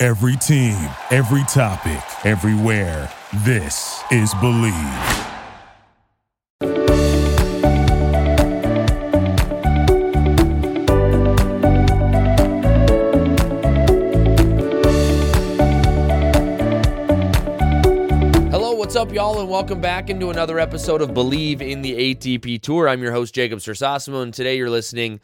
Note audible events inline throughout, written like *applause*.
Every team, every topic, everywhere. This is Believe. Hello, what's up, y'all, and welcome back into another episode of Believe in the ATP Tour. I'm your host, Jacob Sersosimo, and today you're listening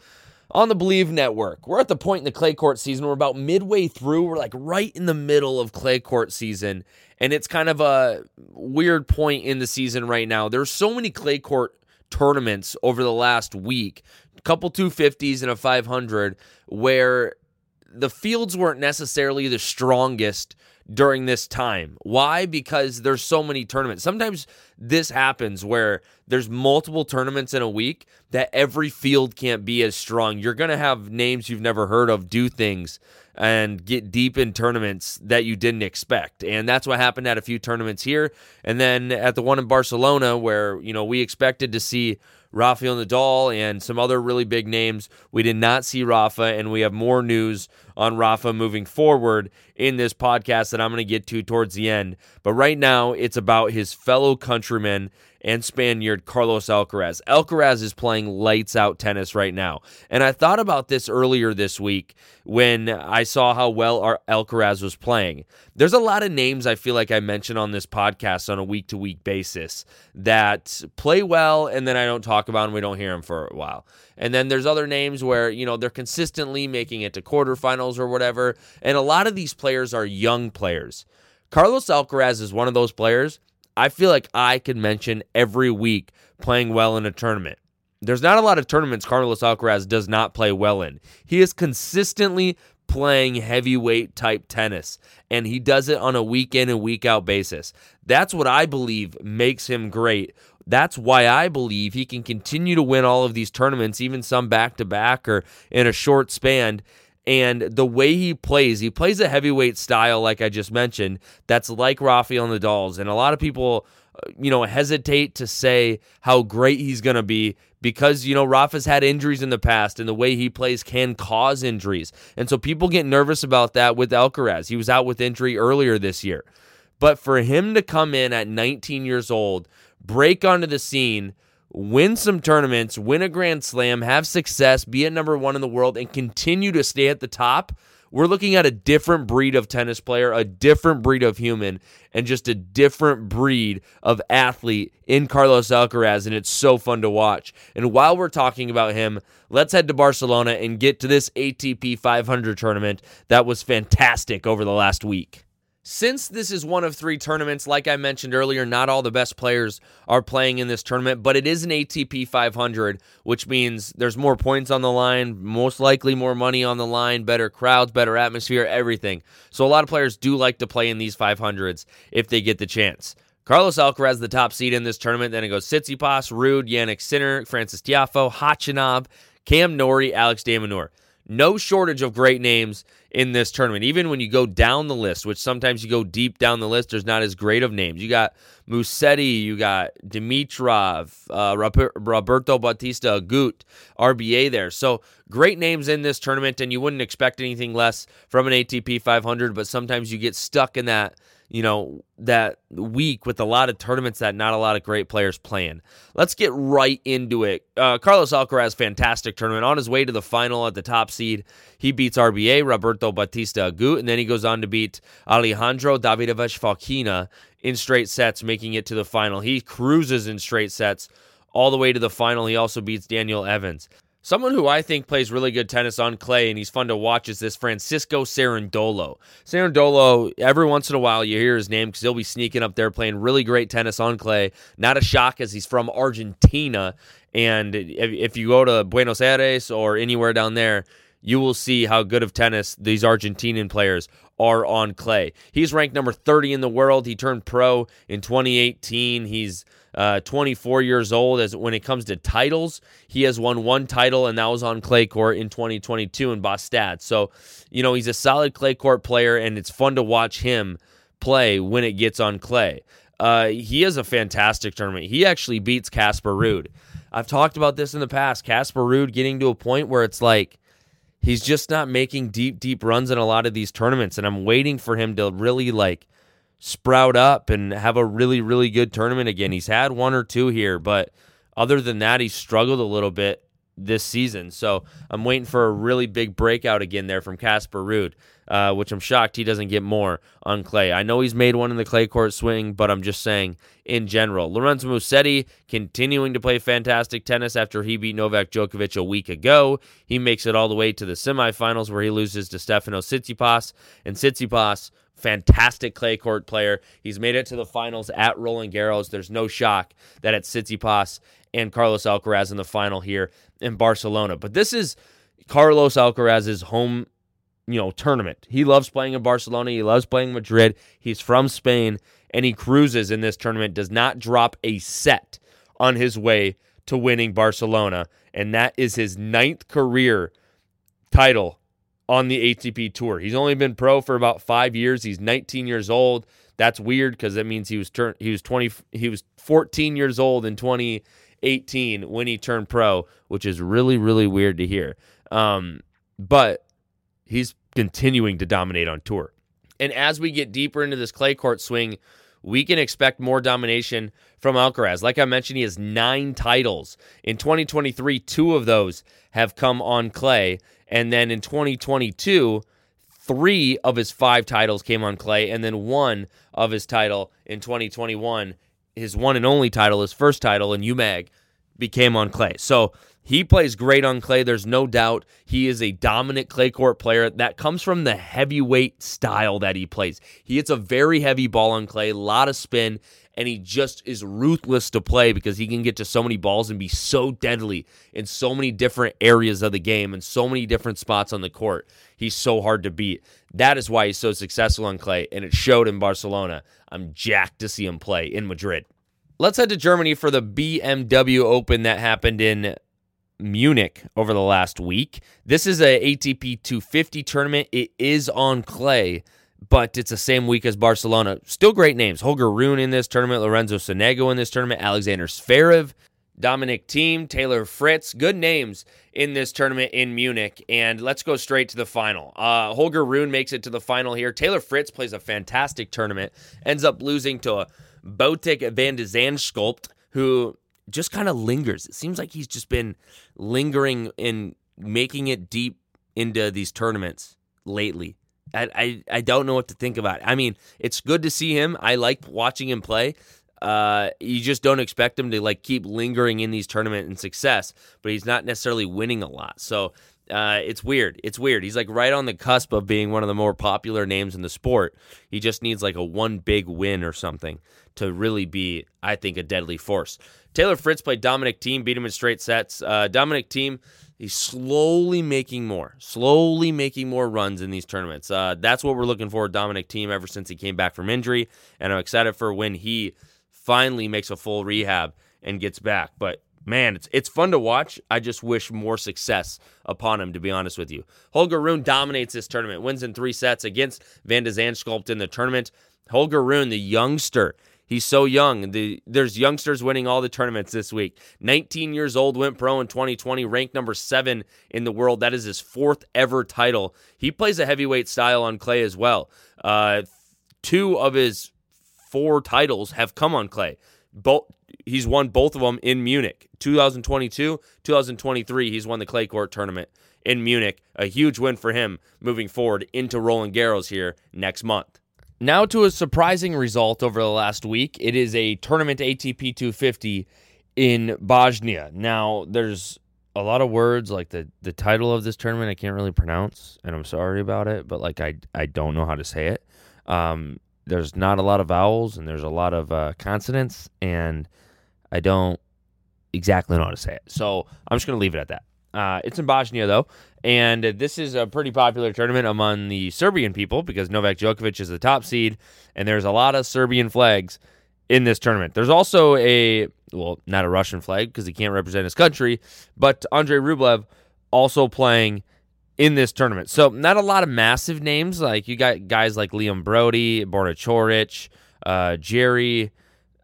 on the Believe Network. We're at the point in the clay court season. We're about midway through. We're like right in the middle of clay court season, and it's kind of a weird point in the season right now. There's so many clay court tournaments over the last week, a couple 250s and a 500, where the fields weren't necessarily the strongest during this time. Why? Because there's so many tournaments. Sometimes this happens where there's multiple tournaments in a week that every field can't be as strong. You're going to have names you've never heard of do things and get deep in tournaments that you didn't expect. And that's what happened at a few tournaments here. And then at the one in Barcelona where, you know, we expected to see Rafael Nadal and some other really big names. We did not see Rafa, and we have more news on Rafa moving forward in this podcast that I'm going to get to towards the end. But right now, it's about his fellow countryman and Spaniard Carlos Alcaraz. Alcaraz is playing lights out tennis right now. And I thought about this earlier this week when I saw how well our Alcaraz was playing. There's a lot of names I feel like I mention on this podcast on a week to week basis that play well and then I don't talk about them, we don't hear them for a while. And then there's other names where, you know, they're consistently making it to quarterfinals or whatever. And a lot of these players are young players. Carlos Alcaraz is one of those players I feel like I could mention every week playing well in a tournament. There's not a lot of tournaments Carlos Alcaraz does not play well in. He is consistently playing heavyweight type tennis, and he does it on a week in and week out basis. That's what I believe makes him great. That's why I believe he can continue to win all of these tournaments, even some back to back or in a short span and the way he plays, he plays a heavyweight style, like I just mentioned, that's like Rafael Nadal's. And a lot of people, uh, you know, hesitate to say how great he's going to be because, you know, Rafa's had injuries in the past and the way he plays can cause injuries. And so people get nervous about that with Alcaraz. He was out with injury earlier this year. But for him to come in at 19 years old, break onto the scene, win some tournaments, win a Grand Slam, have success, be at number one in the world, and continue to stay at the top, we're looking at a different breed of tennis player, a different breed of human, and just a different breed of athlete in Carlos Alcaraz. And it's so fun to watch. And while we're talking about him, let's head to Barcelona and get to this ATP 500 tournament that was fantastic over the last week. Since this is one of three tournaments, like I mentioned earlier, not all the best players are playing in this tournament, but it is an ATP 500, which means there's more points on the line, most likely more money on the line, better crowds, better atmosphere, everything. So a lot of players do like to play in these 500s if they get the chance. Carlos Alcaraz, the top seed in this tournament. Then it goes Tsitsipas, Ruud, Jannik Sinner, Francis Tiafoe, Khachanov, Cam Norrie, Alex de Minaur no shortage of great names in this tournament. Even when you go down the list, which sometimes you go deep down the list, there's not as great of names. You got Musetti, you got Dimitrov, uh, Roberto Bautista Agut, RBA there. So great names in this tournament, and you wouldn't expect anything less from an ATP 500, but sometimes you get stuck in that you know, that week with a lot of tournaments that not a lot of great players playing. Let's get right into it. Uh, Carlos Alcaraz, fantastic tournament. On his way to the final at the top seed, he beats RBA, Roberto Bautista Agut, and then he goes on to beat Alejandro Davidovich Fokina in straight sets, making it to the final. He cruises in straight sets all the way to the final. He also beats Daniel Evans. Someone who I think plays really good tennis on clay and he's fun to watch is this Francisco Cerundolo. Cerundolo, every once in a while you hear his name because he'll be sneaking up there playing really great tennis on clay. Not a shock as he's from Argentina. And if you go to Buenos Aires or anywhere down there, you will see how good of tennis these Argentinian players are on clay. He's ranked number 30 in the world. He turned pro in 2018. He's uh, 24 years old. As when it comes to titles, he has won one title, and that was on clay court in 2022 in Bastad. So, you know, he's a solid clay court player, and it's fun to watch him play when it gets on clay. Uh, he is a fantastic tournament. He actually beats Casper Ruud. I've talked about this in the past. Casper Ruud getting to a point where it's like he's just not making deep, deep runs in a lot of these tournaments, and I'm waiting for him to really like sprout up and have a really, really good tournament again. He's had one or two here, but other than that, he's struggled a little bit this season. So I'm waiting for a really big breakout again there from Casper Ruud, uh, which I'm shocked he doesn't get more on clay. I know he's made one in the clay court swing, but I'm just saying in general. Lorenzo Musetti continuing to play fantastic tennis after he beat Novak Djokovic a week ago. He makes it all the way to the semifinals where he loses to Stefanos Tsitsipas. And Tsitsipas fantastic clay court player. He's made it to the finals at Roland Garros. There's no shock that it's Tsitsipas and Carlos Alcaraz in the final here in Barcelona. But this is Carlos Alcaraz's home, you know, tournament. He loves playing in Barcelona. He loves playing Madrid. He's from Spain and he cruises in this tournament. Does not drop a set on his way to winning Barcelona, and that is his ninth career title on the ATP tour. He's only been pro for about five years. He's 19 years old. That's weird because that means he was turn he was 20 he was 14 years old in 2018 when he turned pro, which is really really weird to hear. Um, but he's continuing to dominate on tour. And as we get deeper into this clay court swing, we can expect more domination from Alcaraz. Like I mentioned, he has nine titles. In 2023, two of those have come on clay. And then in 2022, three of his five titles came on clay. And then one of his title in 2021, his one and only title, his first title in Umag, became on clay. So he plays great on clay. There's no doubt he is a dominant clay court player. That comes from the heavyweight style that he plays. He hits a very heavy ball on clay, a lot of spin, and he just is ruthless to play because he can get to so many balls and be so deadly in so many different areas of the game and so many different spots on the court. He's so hard to beat. That is why he's so successful on clay, and it showed in Barcelona. I'm jacked to see him play in Madrid. Let's head to Germany for the BMW Open that happened in Munich over the last week. This is a ATP 250 tournament. It is on clay, but it's the same week as Barcelona. Still great names. Holger Rune in this tournament, Lorenzo Sonego in this tournament, Alexander Zverev, Dominic Thiem, Taylor Fritz. Good names in this tournament in Munich. And let's go straight to the final. Uh, Holger Rune makes it to the final here. Taylor Fritz plays a fantastic tournament, ends up losing to a Botic van de Zandschulp, who just kind of lingers. It seems like he's just been lingering in making it deep into these tournaments lately. I, I, I don't know what to think about. It. I mean, it's good to see him. I like watching him play. Uh, you just don't expect him to like keep lingering in these tournament and success, but he's not necessarily winning a lot. So uh, it's weird. It's weird. He's like right on the cusp of being one of the more popular names in the sport. He just needs like a one big win or something to really be, I think, a deadly force. Taylor Fritz played Dominic Thiem, beat him in straight sets. Uh, Dominic Thiem, he's slowly making more, slowly making more runs in these tournaments. Uh, that's what we're looking for, Dominic Thiem, ever since he came back from injury. And I'm excited for when he finally makes a full rehab and gets back. But man, it's it's fun to watch. I just wish more success upon him, to be honest with you. Holger Rune dominates this tournament, wins in three sets against Van de Zandschulp in the tournament. Holger Rune, the youngster, He's so young. The, there's youngsters winning all the tournaments this week. 19 years old, went pro in 2020, ranked number seven in the world. That is his fourth ever title. He plays a heavyweight style on clay as well. Uh, two of his four titles have come on clay. Both he's won both of them in Munich. 2022, 2023, he's won the clay court tournament in Munich. A huge win for him moving forward into Roland Garros here next month. Now to a surprising result over the last week. It is a tournament ATP 250 in Bosnia. Now, there's a lot of words like the the title of this tournament I can't really pronounce, and I'm sorry about it, but like I I don't know how to say it. Um, there's not a lot of vowels and there's a lot of uh, consonants, and I don't exactly know how to say it. So I'm just gonna leave it at that. Uh, it's in Bosnia though, and this is a pretty popular tournament among the Serbian people because Novak Djokovic is the top seed, and there's a lot of Serbian flags in this tournament. There's also a well, not a Russian flag because he can't represent his country, but Andrei Rublev also playing in this tournament. So not a lot of massive names. Like you got guys like Liam Broady, Borna Coric, uh, Jerry,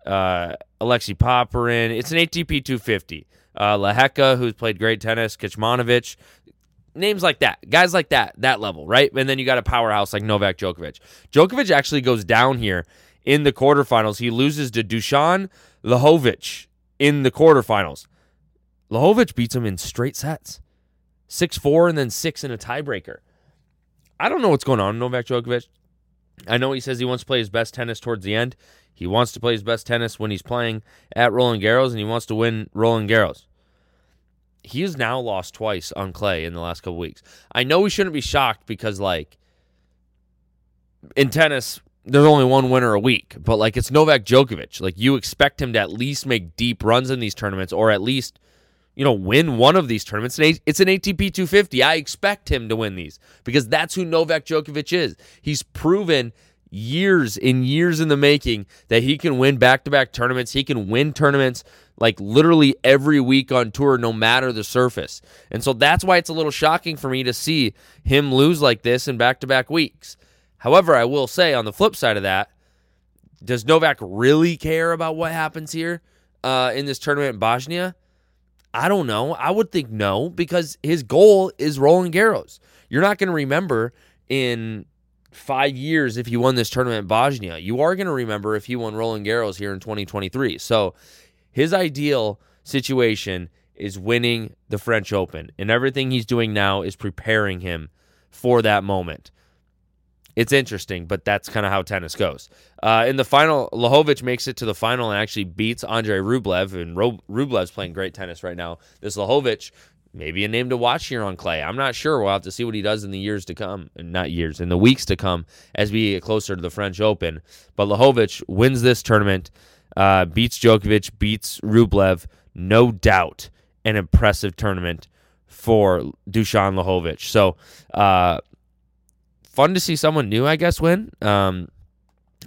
uh, Alexei Popyrin. It's an ATP 250. Uh, Lehecka, who's played great tennis, Kecmanovic, names like that, guys like that, that level, right? And then you got a powerhouse like Novak Djokovic. Djokovic actually goes down here in the quarterfinals. He loses to Dusan Lajovic in the quarterfinals. Lajovic beats him in straight sets, six four and then six in a tiebreaker. I don't know what's going on, Novak Djokovic. I know he says he wants to play his best tennis towards the end. He wants to play his best tennis when he's playing at Roland Garros, and he wants to win Roland Garros. He has now lost twice on clay in the last couple weeks. I know we shouldn't be shocked because, like, in tennis, there's only one winner a week, but like it's Novak Djokovic. Like you expect him to at least make deep runs in these tournaments, or at least you know win one of these tournaments. It's an ATP 250. I expect him to win these because that's who Novak Djokovic is. He's proven years and years in the making that he can win back-to-back tournaments. He can win tournaments like literally every week on tour, no matter the surface. And so that's why it's a little shocking for me to see him lose like this in back-to-back weeks. However, I will say on the flip side of that, does Novak really care about what happens here uh, in this tournament in Bosnia? I don't know. I would think no because his goal is Roland Garros. You're not going to remember in five years if he won this tournament in Bosnia. You are going to remember if he won Roland Garros here in 2023. So his ideal situation is winning the French Open, and everything he's doing now is preparing him for that moment it's interesting, but that's kind of how tennis goes. Uh, in the final, Lajovic makes it to the final and actually beats Andrei Rublev, and Ro- Rublev's playing great tennis right now. This Lajovic, maybe a name to watch here on clay. I'm not sure. We'll have to see what he does in the years to come, not years, in the weeks to come as we get closer to the French Open. But Lajovic wins this tournament, uh, beats Djokovic, beats Rublev, no doubt, an impressive tournament for Dusan Lajovic. So, uh, fun to see someone new, I guess, win. Um,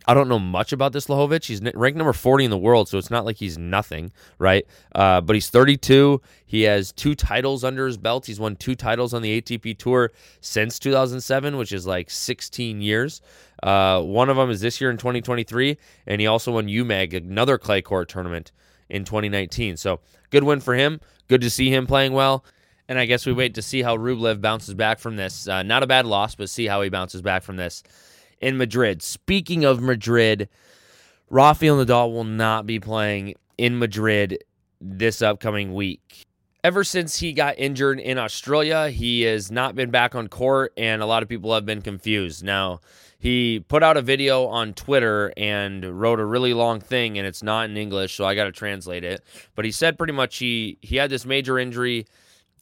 I don't know much about this Lajovic. He's ranked number 40 in the world, so it's not like he's nothing, right? Uh, but he's 32. He has two titles under his belt. He's won two titles on the ATP Tour since 2007, which is like 16 years. Uh, one of them is this year in 2023, and he also won Umag, another clay court tournament in 2019. So good win for him. Good to see him playing well. And I guess we wait to see how Rublev bounces back from this. Uh, not a bad loss, but see how he bounces back from this in Madrid. Speaking of Madrid, Rafael Nadal will not be playing in Madrid this upcoming week. Ever since he got injured in Australia, he has not been back on court, and a lot of people have been confused. Now, he put out a video on Twitter and wrote a really long thing, and it's not in English, so I got to translate it. But he said pretty much he he had this major injury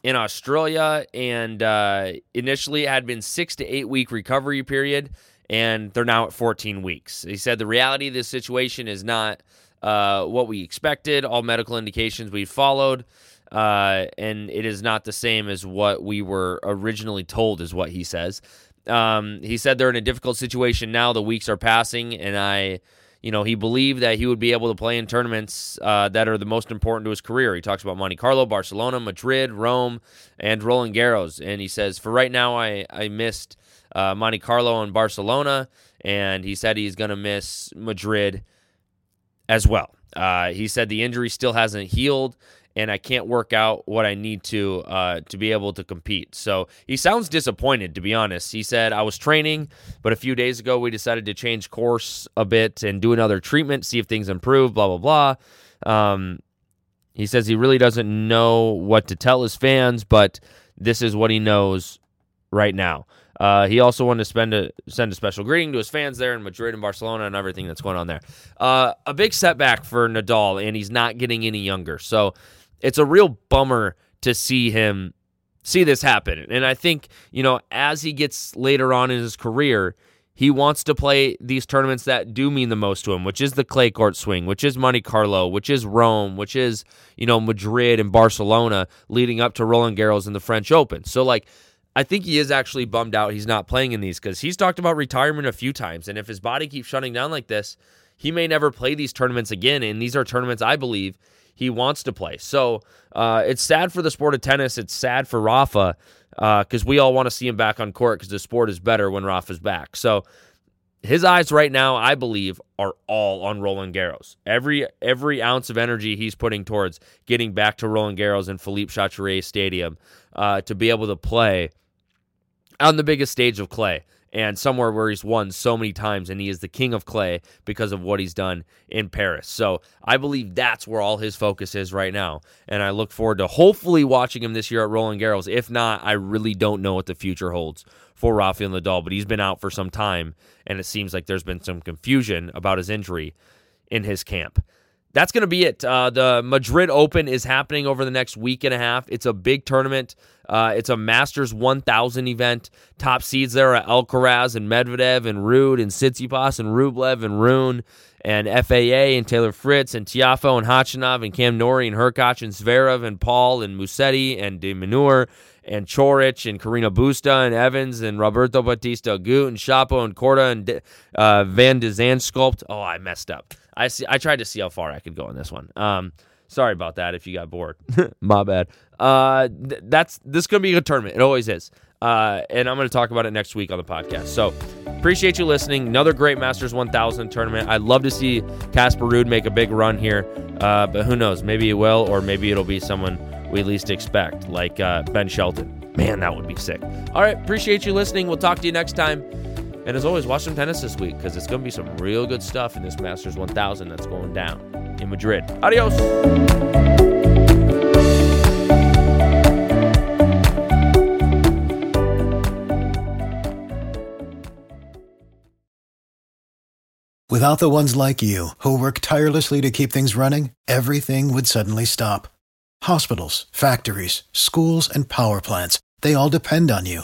in Australia, and uh, initially it had been six to eight week recovery period, and they're now at 14 weeks. He said the reality of this situation is not uh, what we expected. All medical indications we followed, uh, and it is not the same as what we were originally told, is what he says. Um, he said they're in a difficult situation now. The weeks are passing, and I you know, he believed that he would be able to play in tournaments uh, that are the most important to his career. He talks about Monte Carlo, Barcelona, Madrid, Rome, and Roland Garros. And he says, for right now, I, I missed uh, Monte Carlo and Barcelona. And he said he's going to miss Madrid as well. Uh, he said the injury still hasn't healed and I can't work out what I need to uh, to be able to compete. So he sounds disappointed, to be honest. He said, I was training, but a few days ago we decided to change course a bit and do another treatment, see if things improve, blah, blah, blah. Um, he says he really doesn't know what to tell his fans, but this is what he knows right now. Uh, he also wanted to a, send a special greeting to his fans there in Madrid and Barcelona and everything that's going on there. Uh, a big setback for Nadal, and he's not getting any younger. So it's a real bummer to see him see this happen. And I think, you know, as he gets later on in his career, he wants to play these tournaments that do mean the most to him, which is the clay court swing, which is Monte Carlo, which is Rome, which is, you know, Madrid and Barcelona leading up to Roland Garros and the French Open. So, like, I think he is actually bummed out he's not playing in these because he's talked about retirement a few times. And if his body keeps shutting down like this, he may never play these tournaments again. And these are tournaments I believe he wants to play. So uh, it's sad for the sport of tennis. It's sad for Rafa because uh, we all want to see him back on court because the sport is better when Rafa's back. So his eyes right now, I believe, are all on Roland Garros. Every every ounce of energy he's putting towards getting back to Roland Garros and Philippe Chatrier Stadium uh, to be able to play on the biggest stage of clay and somewhere where he's won so many times and he is the king of clay because of what he's done in Paris. So I believe that's where all his focus is right now. And I look forward to hopefully watching him this year at Roland Garros. If not, I really don't know what the future holds for Rafael Nadal, but he's been out for some time and it seems like there's been some confusion about his injury in his camp that's going to be it. Uh, the Madrid Open is happening over the next week and a half. It's a big tournament. Uh, it's a Masters 1000 event. Top seeds there are Alcaraz and Medvedev and Ruud and Tsitsipas and Rublev and Rune and FAA and Taylor Fritz and Tiafoe and Khachanov and Cam Norrie and Hurkacz and Zverev and Paul and Musetti and De Minaur and Coric and Carreno Busta and Evans and Roberto Bautista Agut and Shapo and Korda and uh, Van de Zandschulp. Oh, I messed up. I see. I tried to see how far I could go on this one. Um, sorry about that. If you got bored, *laughs* my bad. Uh, th- that's this is gonna be a good tournament. It always is. Uh, and I'm gonna talk about it next week on the podcast. So appreciate you listening. Another great Masters 1000 tournament. I'd love to see Casper Ruud make a big run here, uh, but who knows? Maybe it will, or maybe it'll be someone we least expect, like uh, Ben Shelton. Man, that would be sick. All right, appreciate you listening. We'll talk to you next time. And as always, watch some tennis this week because it's going to be some real good stuff in this Masters 1000 that's going down in Madrid. Adios. Without the ones like you, who work tirelessly to keep things running, everything would suddenly stop. Hospitals, factories, schools, and power plants, they all depend on you.